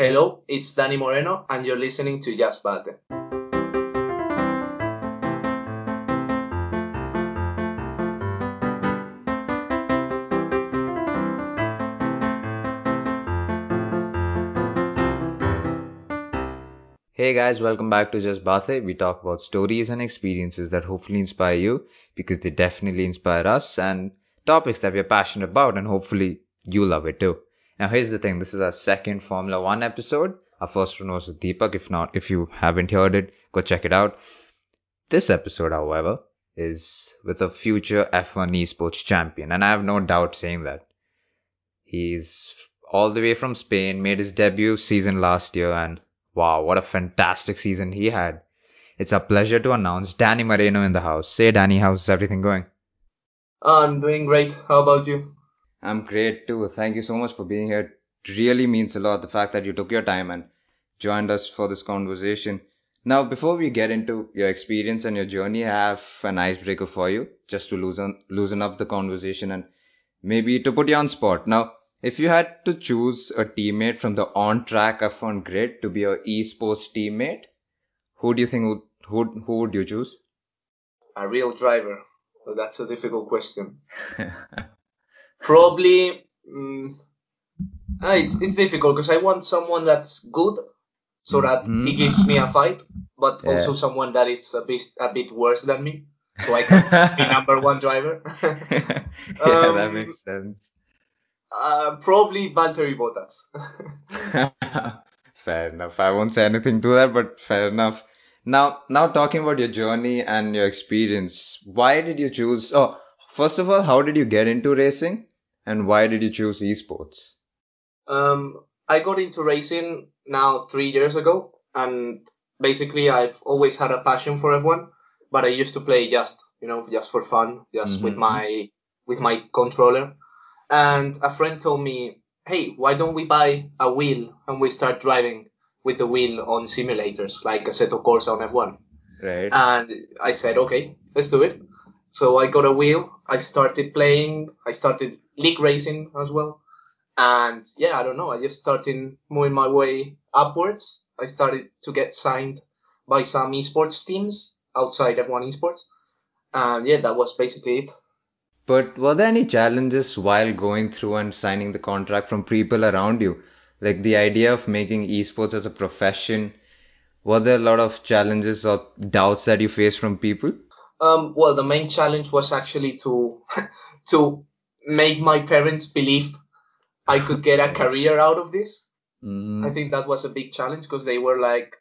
Hello, it's Dani Moreno, and you're listening to Just Baat. Hey guys, welcome back to Just Baat. We talk about stories and experiences that hopefully inspire you because they definitely inspire us and topics that we're passionate about and hopefully you love it too. Now here's the thing, this is our second Formula One episode. Our first one was with Deepak. If not, if you haven't heard it, go check it out. This episode, however, is with a future F1 esports champion, and I have no doubt saying that. He's all the way from Spain, made his debut season last year, and Wow, what a fantastic season he had. It's a pleasure to announce Dani Moreno in the house. Say, Dani, how's everything going? I'm doing great. How about you? I'm great too. Thank you so much for being here. It really means a lot the fact that you took your time and joined us for this conversation. Now, before we get into your experience and your journey, I have an icebreaker for you just to loosen, loosen up the conversation and maybe to put you on spot. Now, if you had to choose a teammate from the on-track F1 grid to be your esports teammate, who do you think would who who would you choose? A real driver. Well, that's a difficult question. Probably. Mm, ah, it's it's difficult because I want someone that's good, so that Mhm. he gives me a fight, but Yeah. also someone that is a bit a bit worse than me, so I can be number one driver. yeah, that Um, makes sense. uh, probably Valtteri Bottas. Fair enough. I won't say anything to that, but fair enough. Now, now talking about your journey and your experience, why did you choose? Oh, first of all, how did you get into racing, and why did you choose esports? Um, I got into racing now three years ago, and basically I've always had a passion for F1, but I used to play just, you know, just for fun, just with Mhm. my with my controller. And a friend told me, "Hey, why don't we buy a wheel and we start driving with the wheel on simulators like Assetto Corsa on F1?" Right. And I said, "Okay, let's do it." So I got a wheel. I started playing. I started league racing as well. And yeah, I don't know. I just started moving my way upwards. I started to get signed by some esports teams outside F1 esports. And yeah, that was basically it. But were there any challenges while going through and signing the contract from people around you? Like the idea of making esports as a profession, were there a lot of challenges or doubts that you faced from people? Um, well, the main challenge was actually to to make my parents believe I could get a career out of this. Mm, I think that was a big challenge because they were like,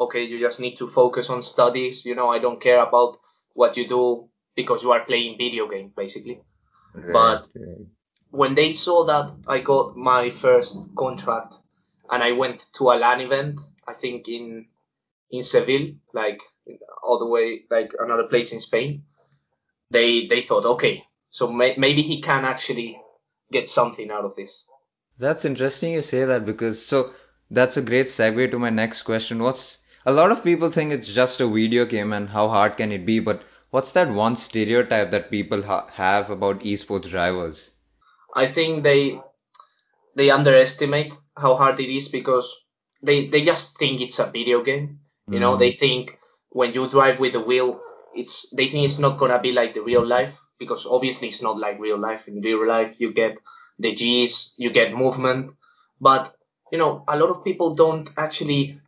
okay, you just need to focus on studies. You know, I don't care about what you do because you are playing video game, basically. right, but- When they saw that I got my first contract and I went to a LAN event, I think in in Seville, like all the way, like another place in Spain, they they thought, okay, so may, maybe he can actually get something out of this. That's interesting you say that because so that's a great segue to my next question. What's a lot of people think it's just a video game and how hard can it be, but what's that one stereotype that people ha have about esports drivers? I think they they underestimate how hard it is because they they just think it's a video game. You know, Mm. they think when you drive with the wheel, it's they think it's not gonna be like the real life because obviously it's not like real life. In real life, you get the G's, you get movement, but you know, a lot of people don't actually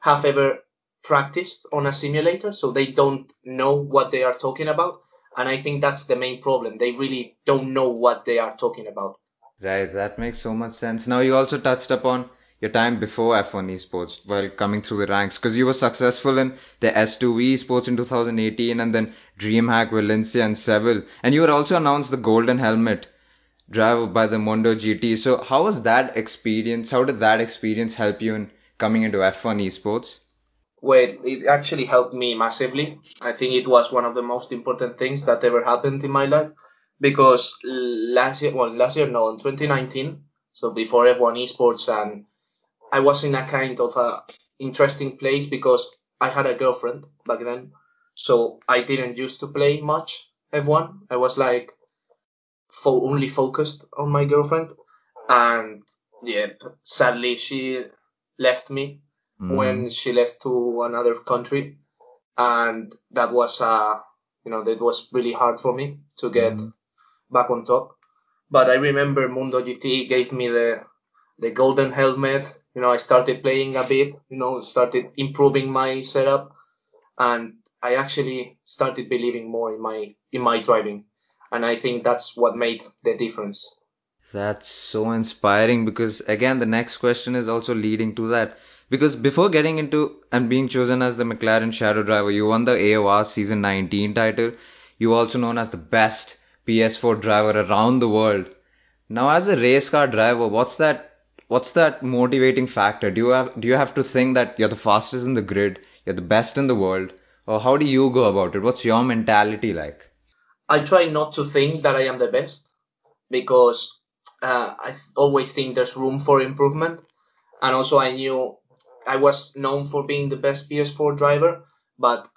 have ever practiced on a simulator, so they don't know what they are talking about. And I think that's the main problem. They really don't know what they are talking about. Right, that makes so much sense. Now, you also touched upon your time before F1 esports while coming through the ranks because you were successful in the S2V esports in 2018 and then DreamHack Valencia and Seville. And you were also announced the Golden Helmet driver by the Mundo GT. So, how was that experience? How did that experience help you in coming into F1 esports? Well, it actually helped me massively. I think it was one of the most important things that ever happened in my life because last year, well, last year, no, in 2019, so before F1 esports, and I was in a kind of a interesting place because I had a girlfriend back then, so I didn't used to play much F1. I was like fo- only focused on my girlfriend, and yeah, sadly she left me Mm. when she left to another country, and that was uh you know that was really hard for me to get Mm. back on top. But I remember Mundo GT gave me the the golden helmet. You know, I started playing a bit. You know, started improving my setup, and I actually started believing more in my in my driving, and I think that's what made the difference. That's so inspiring because again the next question is also leading to that. Because before getting into and being chosen as the McLaren Shadow Driver, you won the AOR Season 19 title. You also known as the best PS4 driver around the world. Now as a race car driver, what's that what's that motivating factor? Do you have do you have to think that you're the fastest in the grid, you're the best in the world, or how do you go about it? What's your mentality like? I try not to think that I am the best because uh, I always think there's room for improvement. And also, I knew I was known for being the best PS4 driver, but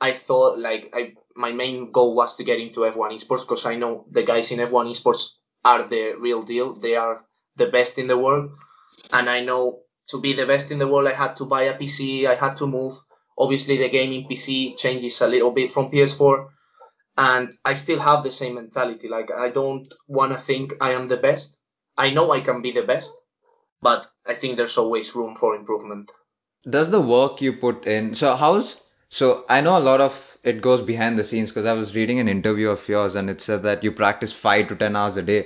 I thought like I my main goal was to get into F1 esports because I know the guys in F1 esports are the real deal. They are the best in the world, and I know to be the best in the world, I had to buy a PC. I had to move. Obviously, the gaming PC changes a little bit from PS4 and I still have the same mentality. Like I don't want to think I am the best. I know I can be the best, but I think there's always room for improvement. does the work you put in so how's so i know a lot of it goes behind the scenes because i was reading an interview of yours and it said that you practice 5 to 10 hours a day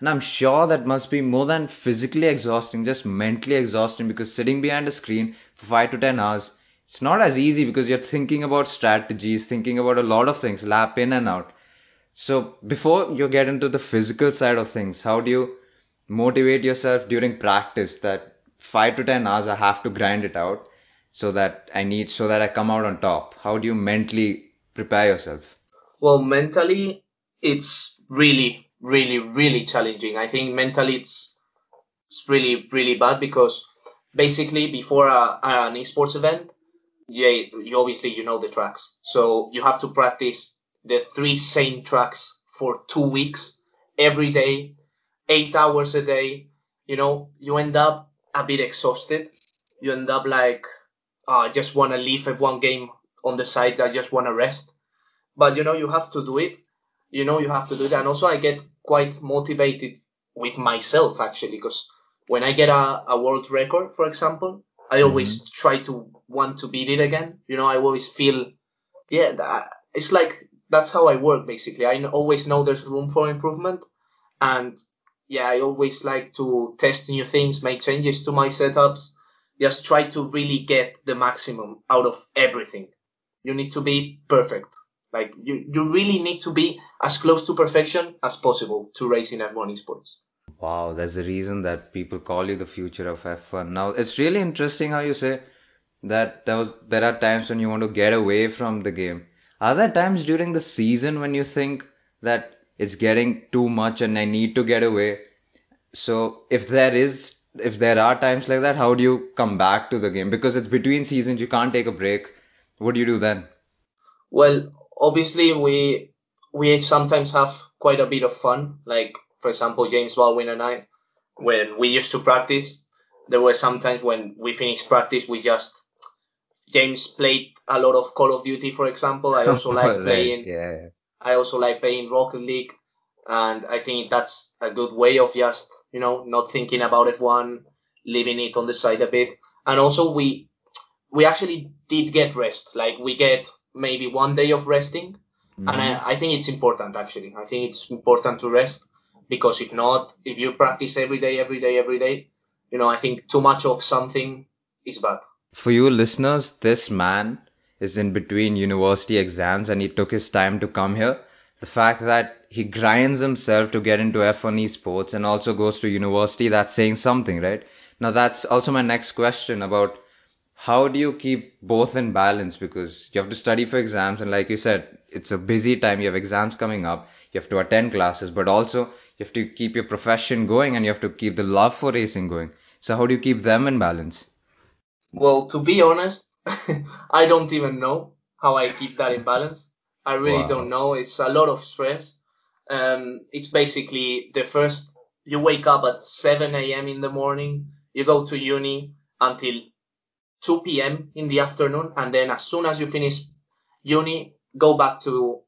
and i'm sure that must be more than physically exhausting just mentally exhausting because sitting behind a screen for 5 to 10 hours it's not as easy because you're thinking about strategies thinking about a lot of things lap in and out so before you get into the physical side of things how do you motivate yourself during practice that five to ten hours I have to grind it out so that I need so that I come out on top? How do you mentally prepare yourself? Well, mentally, it's really, really, really challenging. I think mentally it's it's really, really bad because basically before a, an esports event, yeah, you obviously you know the tracks, so you have to practice the three same tracks for two weeks every day, eight hours a day. You know, you end up a bit exhausted. You end up like, oh, I just want to leave F1 game on the side. I just want to rest. But you know, you have to do it. You know, you have to do that. And also, I get quite motivated with myself actually, because when I get a, a world record, for example, I mm-hmm. always try to want to beat it again. You know, I always feel, yeah, that, it's like that's how I work basically. I always know there's room for improvement, and yeah, I always like to test new things, make changes to my setups, just try to really get the maximum out of everything. You need to be perfect. Like you, you really need to be as close to perfection as possible to race in F1 esports. Wow, there's a reason that people call you the future of F1. Now, it's really interesting how you say that there was there are times when you want to get away from the game. Are there times during the season when you think that it's getting too much and I need to get away? So if there is if there are times like that, how do you come back to the game? Because it's between seasons, you can't take a break. What do you do then? Well, obviously we we sometimes have quite a bit of fun. Like for example, James Baldwin and I, when we used to practice, there were sometimes when we finished practice, we just James played a lot of Call of Duty, for example. I also like playing. yeah. I also like playing Rocket League, and I think that's a good way of just you know not thinking about F1, leaving it on the side a bit. And also we we actually did get rest. Like we get maybe one day of resting, and Mhm. I, I think it's important actually. I think it's important to rest because if not, if you practice every day, every day, every day, you know, I think too much of something is bad. For you listeners, this man is in between university exams and he took his time to come here. The fact that he grinds himself to get into F1 esports and also goes to university, that's saying something, right? Now, that's also my next question about how do you keep both in balance? Because you have to study for exams, and like you said, it's a busy time. You have exams coming up, you have to attend classes, but also you have to keep your profession going and you have to keep the love for racing going. So, how do you keep them in balance? Well, to be honest, I don't even know how I keep that in balance. I really Wow. don't know. It's a lot of stress. Um, it's basically the first, you wake up at 7 a.m. in the morning, you go to uni, until 2 p.m. in the afternoon, and then as soon as you finish uni, go back to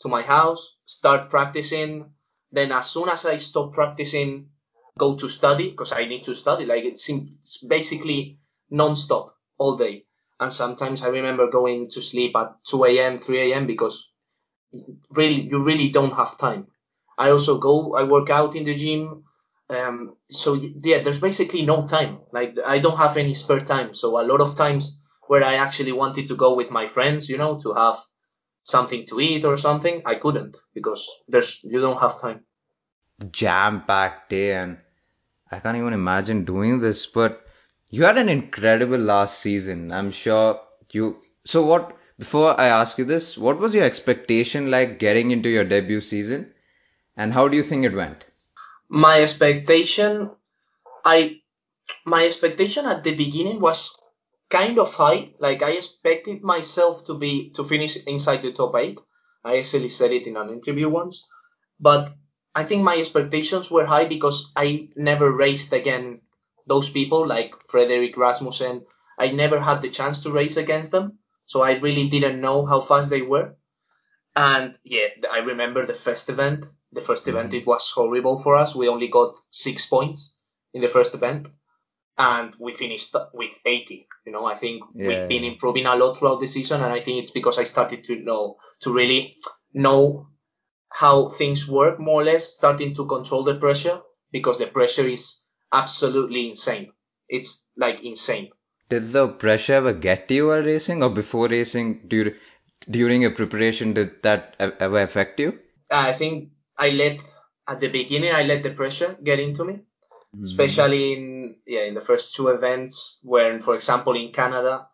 to my house, start practicing. Then as soon as I stop practicing, go to study because I need to study. Like it's, it's basically non-stop all day. And sometimes I remember going to sleep at 2 a.m., 3 a.m. because really you really don't have time. I also go, I work out in the gym. Um, so yeah, there's basically no time. Like I don't have any spare time. So a lot of times where I actually wanted to go with my friends, you know, to have something to eat or something, I couldn't because there's you don't have time. Jam packed day, and I can't even imagine doing this. But you had an incredible last season. I'm sure you. So what? Before I ask you this, what was your expectation like getting into your debut season, and how do you think it went? My expectation, I, my expectation at the beginning was kind of high. Like I expected myself to be to finish inside the top eight. I actually said it in an interview once, but I think my expectations were high because I never raced against those people like Frederik Rasmussen. I never had the chance to race against them, so I really didn't know how fast they were. And yeah, I remember the first event. The 1st mm-hmm. event it was horrible for us. We only got six points in the first event and we finished with 80. You know, I think yeah. we've been improving a lot throughout the season, and I think it's because I started to know to really know how things work more or less, starting to control the pressure because the pressure is absolutely insane. It's like insane. Did the pressure ever get to you while racing, or before racing, during during your preparation, did that ever affect you? I think I let at the beginning I let the pressure get into me mm-hmm. especially in yeah in the first two events when for example in Canada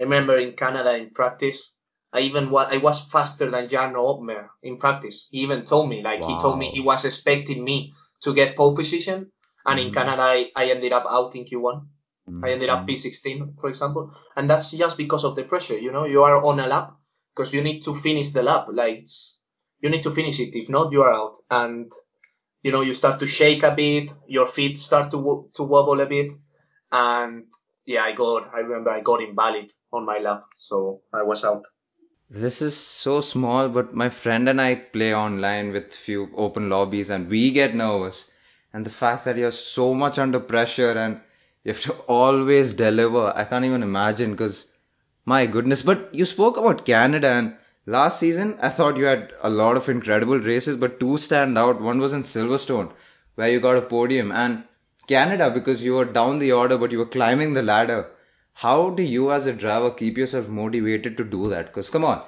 I remember in Canada in practice I even wa- I was faster than Jarno Opmeer in practice he even told me like wow. he told me he was expecting me to get pole position and mm-hmm. in Canada I, I ended up out in Q1 mm-hmm. I ended up P16 for example and that's just because of the pressure you know you are on a lap because you need to finish the lap like it's, you need to finish it if not you are out and you know, you start to shake a bit, your feet start to to wobble a bit, and yeah, I got, I remember I got invalid on my lap, so I was out. This is so small, but my friend and I play online with few open lobbies, and we get nervous. And the fact that you're so much under pressure and you have to always deliver, I can't even imagine. Because my goodness, but you spoke about Canada and Last season, I thought you had a lot of incredible races, but two stand out. One was in Silverstone, where you got a podium, and Canada, because you were down the order, but you were climbing the ladder. How do you, as a driver, keep yourself motivated to do that? Because come on,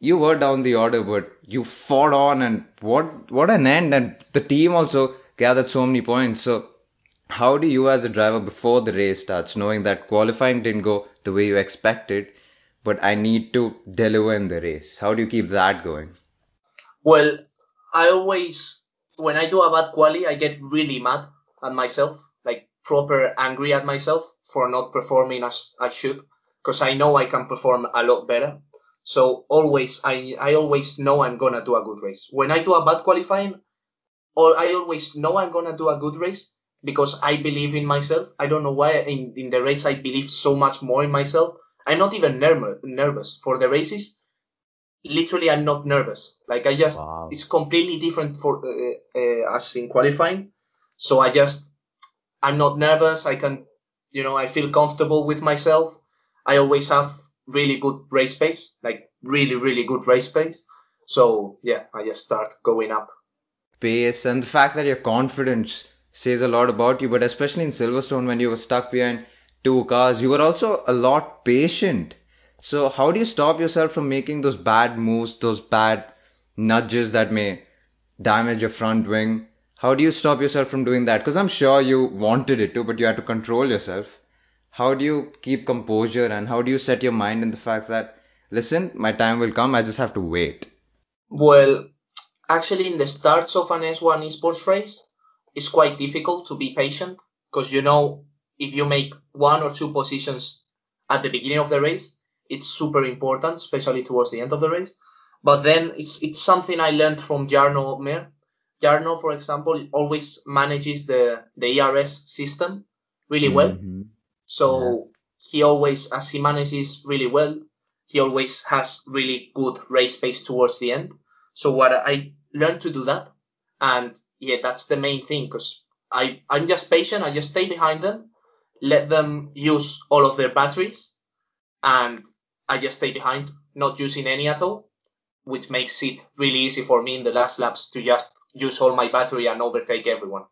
you were down the order, but you fought on, and what what an end! And the team also gathered so many points. So, how do you, as a driver, before the race starts, knowing that qualifying didn't go the way you expected? But I need to deliver in the race. How do you keep that going? Well, I always, when I do a bad quali, I get really mad at myself, like proper angry at myself for not performing as I should, because I know I can perform a lot better. So always, I, I always know I'm gonna do a good race. When I do a bad qualifying, or I always know I'm gonna do a good race because I believe in myself. I don't know why in, in the race I believe so much more in myself I'm not even nerv- nervous for the races. Literally, I'm not nervous. Like I just, wow. it's completely different for uh, uh, as in qualifying. So I just, I'm not nervous. I can, you know, I feel comfortable with myself. I always have really good race pace, like really, really good race pace. So yeah, I just start going up. Pace and the fact that your confidence says a lot about you, but especially in Silverstone when you were stuck behind two cars, you were also a lot patient. So how do you stop yourself from making those bad moves, those bad nudges that may damage your front wing? How do you stop yourself from doing that? Because I'm sure you wanted it to, but you had to control yourself. How do you keep composure and how do you set your mind in the fact that, listen, my time will come, I just have to wait? Well, actually, in the starts of an F1 esports race, it's quite difficult to be patient because you know if you make one or two positions at the beginning of the race, it's super important, especially towards the end of the race. But then it's it's something I learned from Jarno Opmeer. Jarno, for example, always manages the the ERS system really well. Mm-hmm. So he always, as he manages really well, he always has really good race pace towards the end. So what I learned to do that, and yeah, that's the main thing because I I'm just patient. I just stay behind them, let them use all of their batteries, and I just stay behind, not using any at all, which makes it really easy for me in the last laps to just use all my battery and overtake everyone.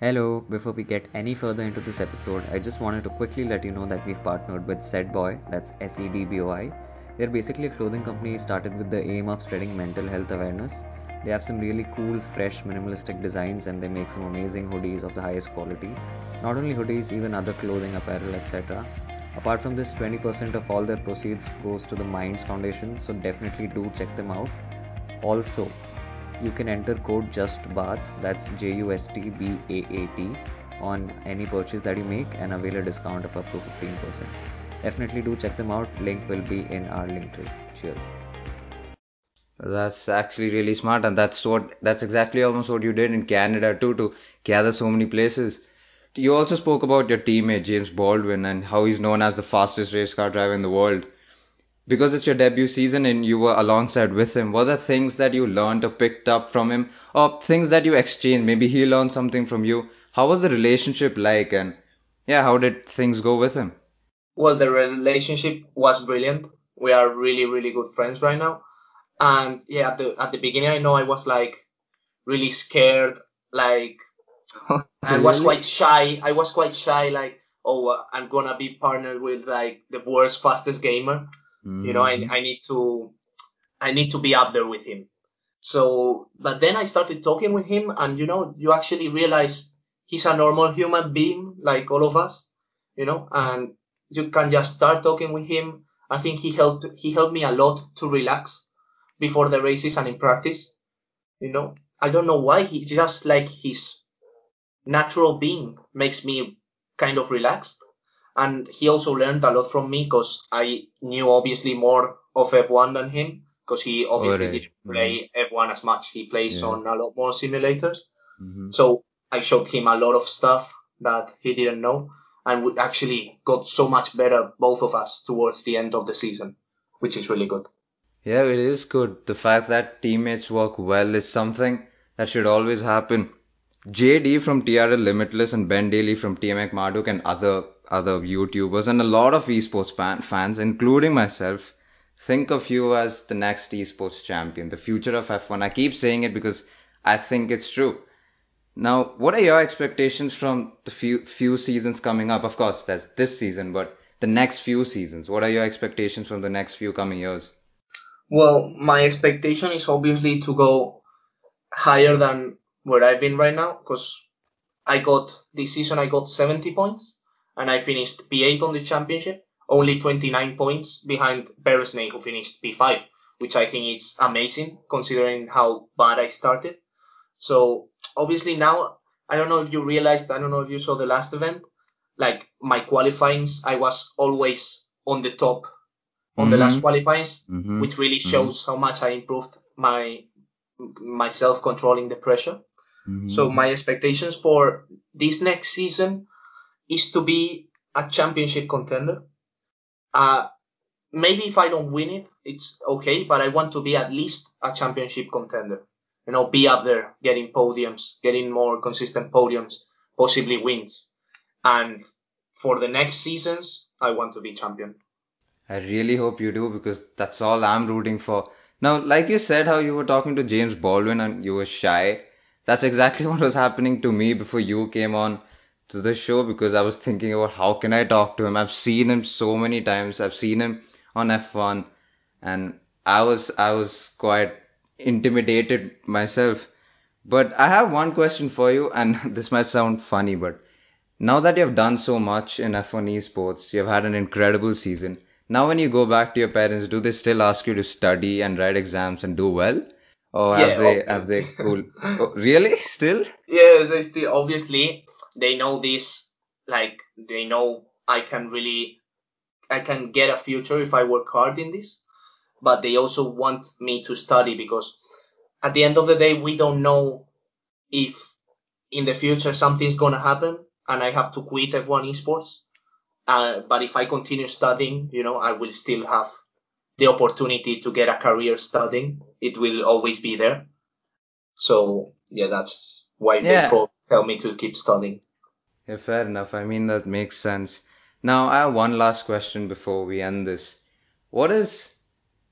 Hello, before we get any further into this episode, I just wanted to quickly let you know that we've partnered with Sedboi, that's S E D B O I. They're basically a clothing company started with the aim of spreading mental health awareness. They have some really cool, fresh, minimalistic designs and they make some amazing hoodies of the highest quality. Not only hoodies, even other clothing, apparel, etc. Apart from this, 20% of all their proceeds goes to the Minds Foundation, so definitely do check them out. Also, you can enter code JUSTBAAT, that's J U S T B A A T, on any purchase that you make and avail a discount of up to 15%. Definitely do check them out. Link will be in our link tree. Cheers. That's actually really smart, and that's what that's exactly almost what you did in Canada too to gather so many places. You also spoke about your teammate James Baldwin and how he's known as the fastest race car driver in the world. Because it's your debut season and you were alongside with him, what are things that you learned or picked up from him, or things that you exchanged? Maybe he learned something from you. How was the relationship like, and yeah, how did things go with him? Well, the relationship was brilliant. We are really, really good friends right now. And yeah, at the at the beginning, I know I was like really scared. Like I was quite shy. I was quite shy. Like, oh, uh, I'm gonna be partnered with like the world's fastest gamer. You know, I Mhm. I need to I need to be up there with him. So, but then I started talking with him, and you know, you actually realize he's a normal human being like all of us. You know, and you can just start talking with him. I think he helped he helped me a lot to relax before the races and in practice. You know, I don't know why he just like his natural being makes me kind of relaxed. And he also learned a lot from me because I knew obviously more of F1 than him because he obviously Alright. didn't play F1 as much. He plays Yeah. on a lot more simulators. Mhm. So I showed him a lot of stuff that he didn't know. And we actually got so much better, both of us, towards the end of the season, which is really good. Yeah, it is good. The fact that teammates work well is something that should always happen. JD from TRL Limitless and Ben Daly from Tiametmarduk and other other YouTubers and a lot of esports fan, fans, including myself, think of you as the next esports champion, the future of F1. I keep saying it because I think it's true. Now, what are your expectations from the few few seasons coming up? Of course, there's this season, but the next few seasons. What are your expectations from the next few coming years? Well, my expectation is obviously to go higher than where I've been right now because I got this season I got 70 points and I finished P8 on the championship, only 29 points behind Bereznay who finished P5, which I think is amazing considering how bad I started. So obviously now I don't know if you realized, I don't know if you saw the last event, like my qualifyings, I was always on the top on the last Mhm. qualifyings, Mhm. which really Mhm. shows how much I improved my myself controlling the pressure. Mhm. So my expectations for this next season is to be a championship contender. Uh, maybe if I don't win it, it's okay, but I want to be at least a championship contender. You know, be up there, getting podiums, getting more consistent podiums, possibly wins. And for the next seasons, I want to be champion. I really hope you do because that's all I'm rooting for. Now, like you said, how you were talking to James Baldwin and you were shy. That's exactly what was happening to me before you came on to the show because I was thinking about how can I talk to him. I've seen him so many times. I've seen him on F1 and I was I was quite intimidated myself. But I have one question for you and this might sound funny, but now that you've done so much in F1 esports, you've had an incredible season. Now, when you go back to your parents, do they still ask you to study and write exams and do well? Or have Yeah, they okay. have they cool? Oh, really? Still? Yes, they still obviously they know this. Like they know I can really I can get a future if I work hard in this. But they also want me to study because at the end of the day we don't know if in the future something's gonna happen and I have to quit F1 esports Uh, but if I continue studying, you know, I will still have the opportunity to get a career studying. It will always be there. So yeah, that's why Yeah. they probably tell me to keep studying. Yeah, fair enough. I mean, that makes sense. Now, I have one last question before we end this. What is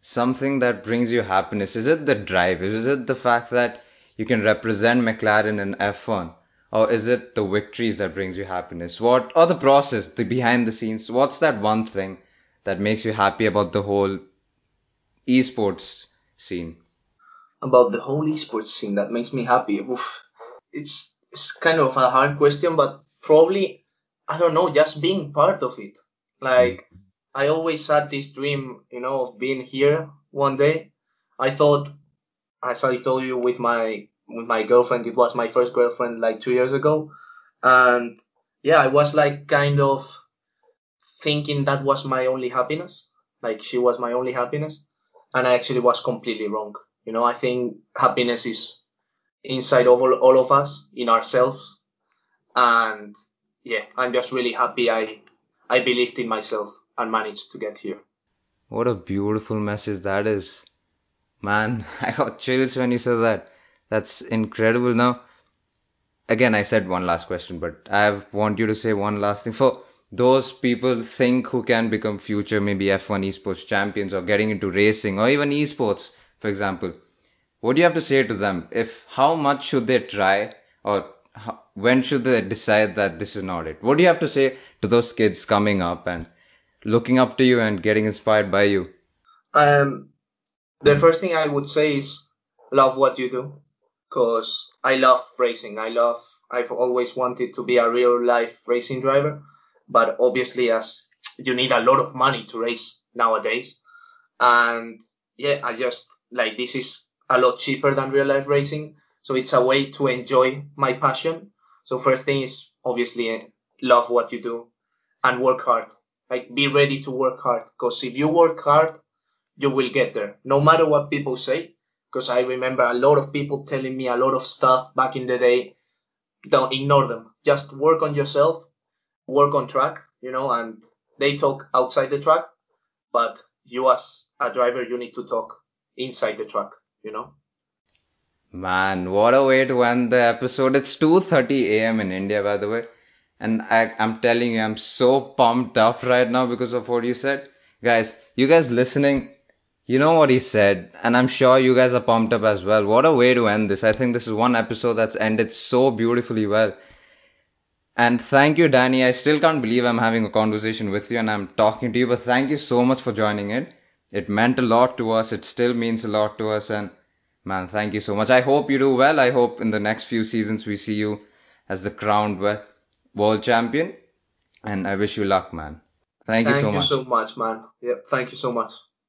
something that brings you happiness? Is it the drive? Is it the fact that you can represent McLaren in F1? Or is it the victories that brings you happiness? What, or the process, the behind the scenes? What's that one thing that makes you happy about the whole esports scene? About the whole esports scene that makes me happy. Oof. It's it's kind of a hard question, but probably I don't know, just being part of it. Like I always had this dream, you know, of being here one day. I thought, as I told you, with my with my girlfriend, it was my first girlfriend like two years ago, and yeah, I was like kind of thinking that was my only happiness, like she was my only happiness, and I actually was completely wrong. You know, I think happiness is inside of all, all of us, in ourselves, and yeah, I'm just really happy I I believed in myself and managed to get here. What a beautiful message that is. Man, I got chills when you said that. That's incredible. Now, again, I said one last question, but I want you to say one last thing. For those people think who can become future maybe F1 esports champions or getting into racing or even esports, for example, what do you have to say to them? If how much should they try or how, when should they decide that this is not it? What do you have to say to those kids coming up and looking up to you and getting inspired by you? Um, the first thing I would say is love what you do, because I love racing. I love. I've always wanted to be a real life racing driver, but obviously, as you need a lot of money to race nowadays, and yeah, I just like this is a lot cheaper than real life racing, so it's a way to enjoy my passion. So first thing is obviously eh, love what you do and work hard. Like be ready to work hard, because if you work hard you will get there, no matter what people say. Because I remember a lot of people telling me a lot of stuff back in the day. Don't ignore them. Just work on yourself, work on track, you know, and they talk outside the track, but you as a driver, you need to talk inside the track, you know. Man, what a way to end the episode. It's 2:30 a.m. in India, by the way. And I, I'm telling you, I'm so pumped up right now because of what you said. Guys, you guys listening, you know what he said, and I'm sure you guys are pumped up as well. What a way to end this. I think this is one episode that's ended so beautifully well. And thank you, Dani. I still can't believe I'm having a conversation with you and I'm talking to you, but thank you so much for joining it. It meant a lot to us. It still means a lot to us. And man, thank you so much. I hope you do well. I hope in the next few seasons we see you as the crowned world champion. And I wish you luck, man. Thank you so you much. so much, man. Yep. Thank you so much.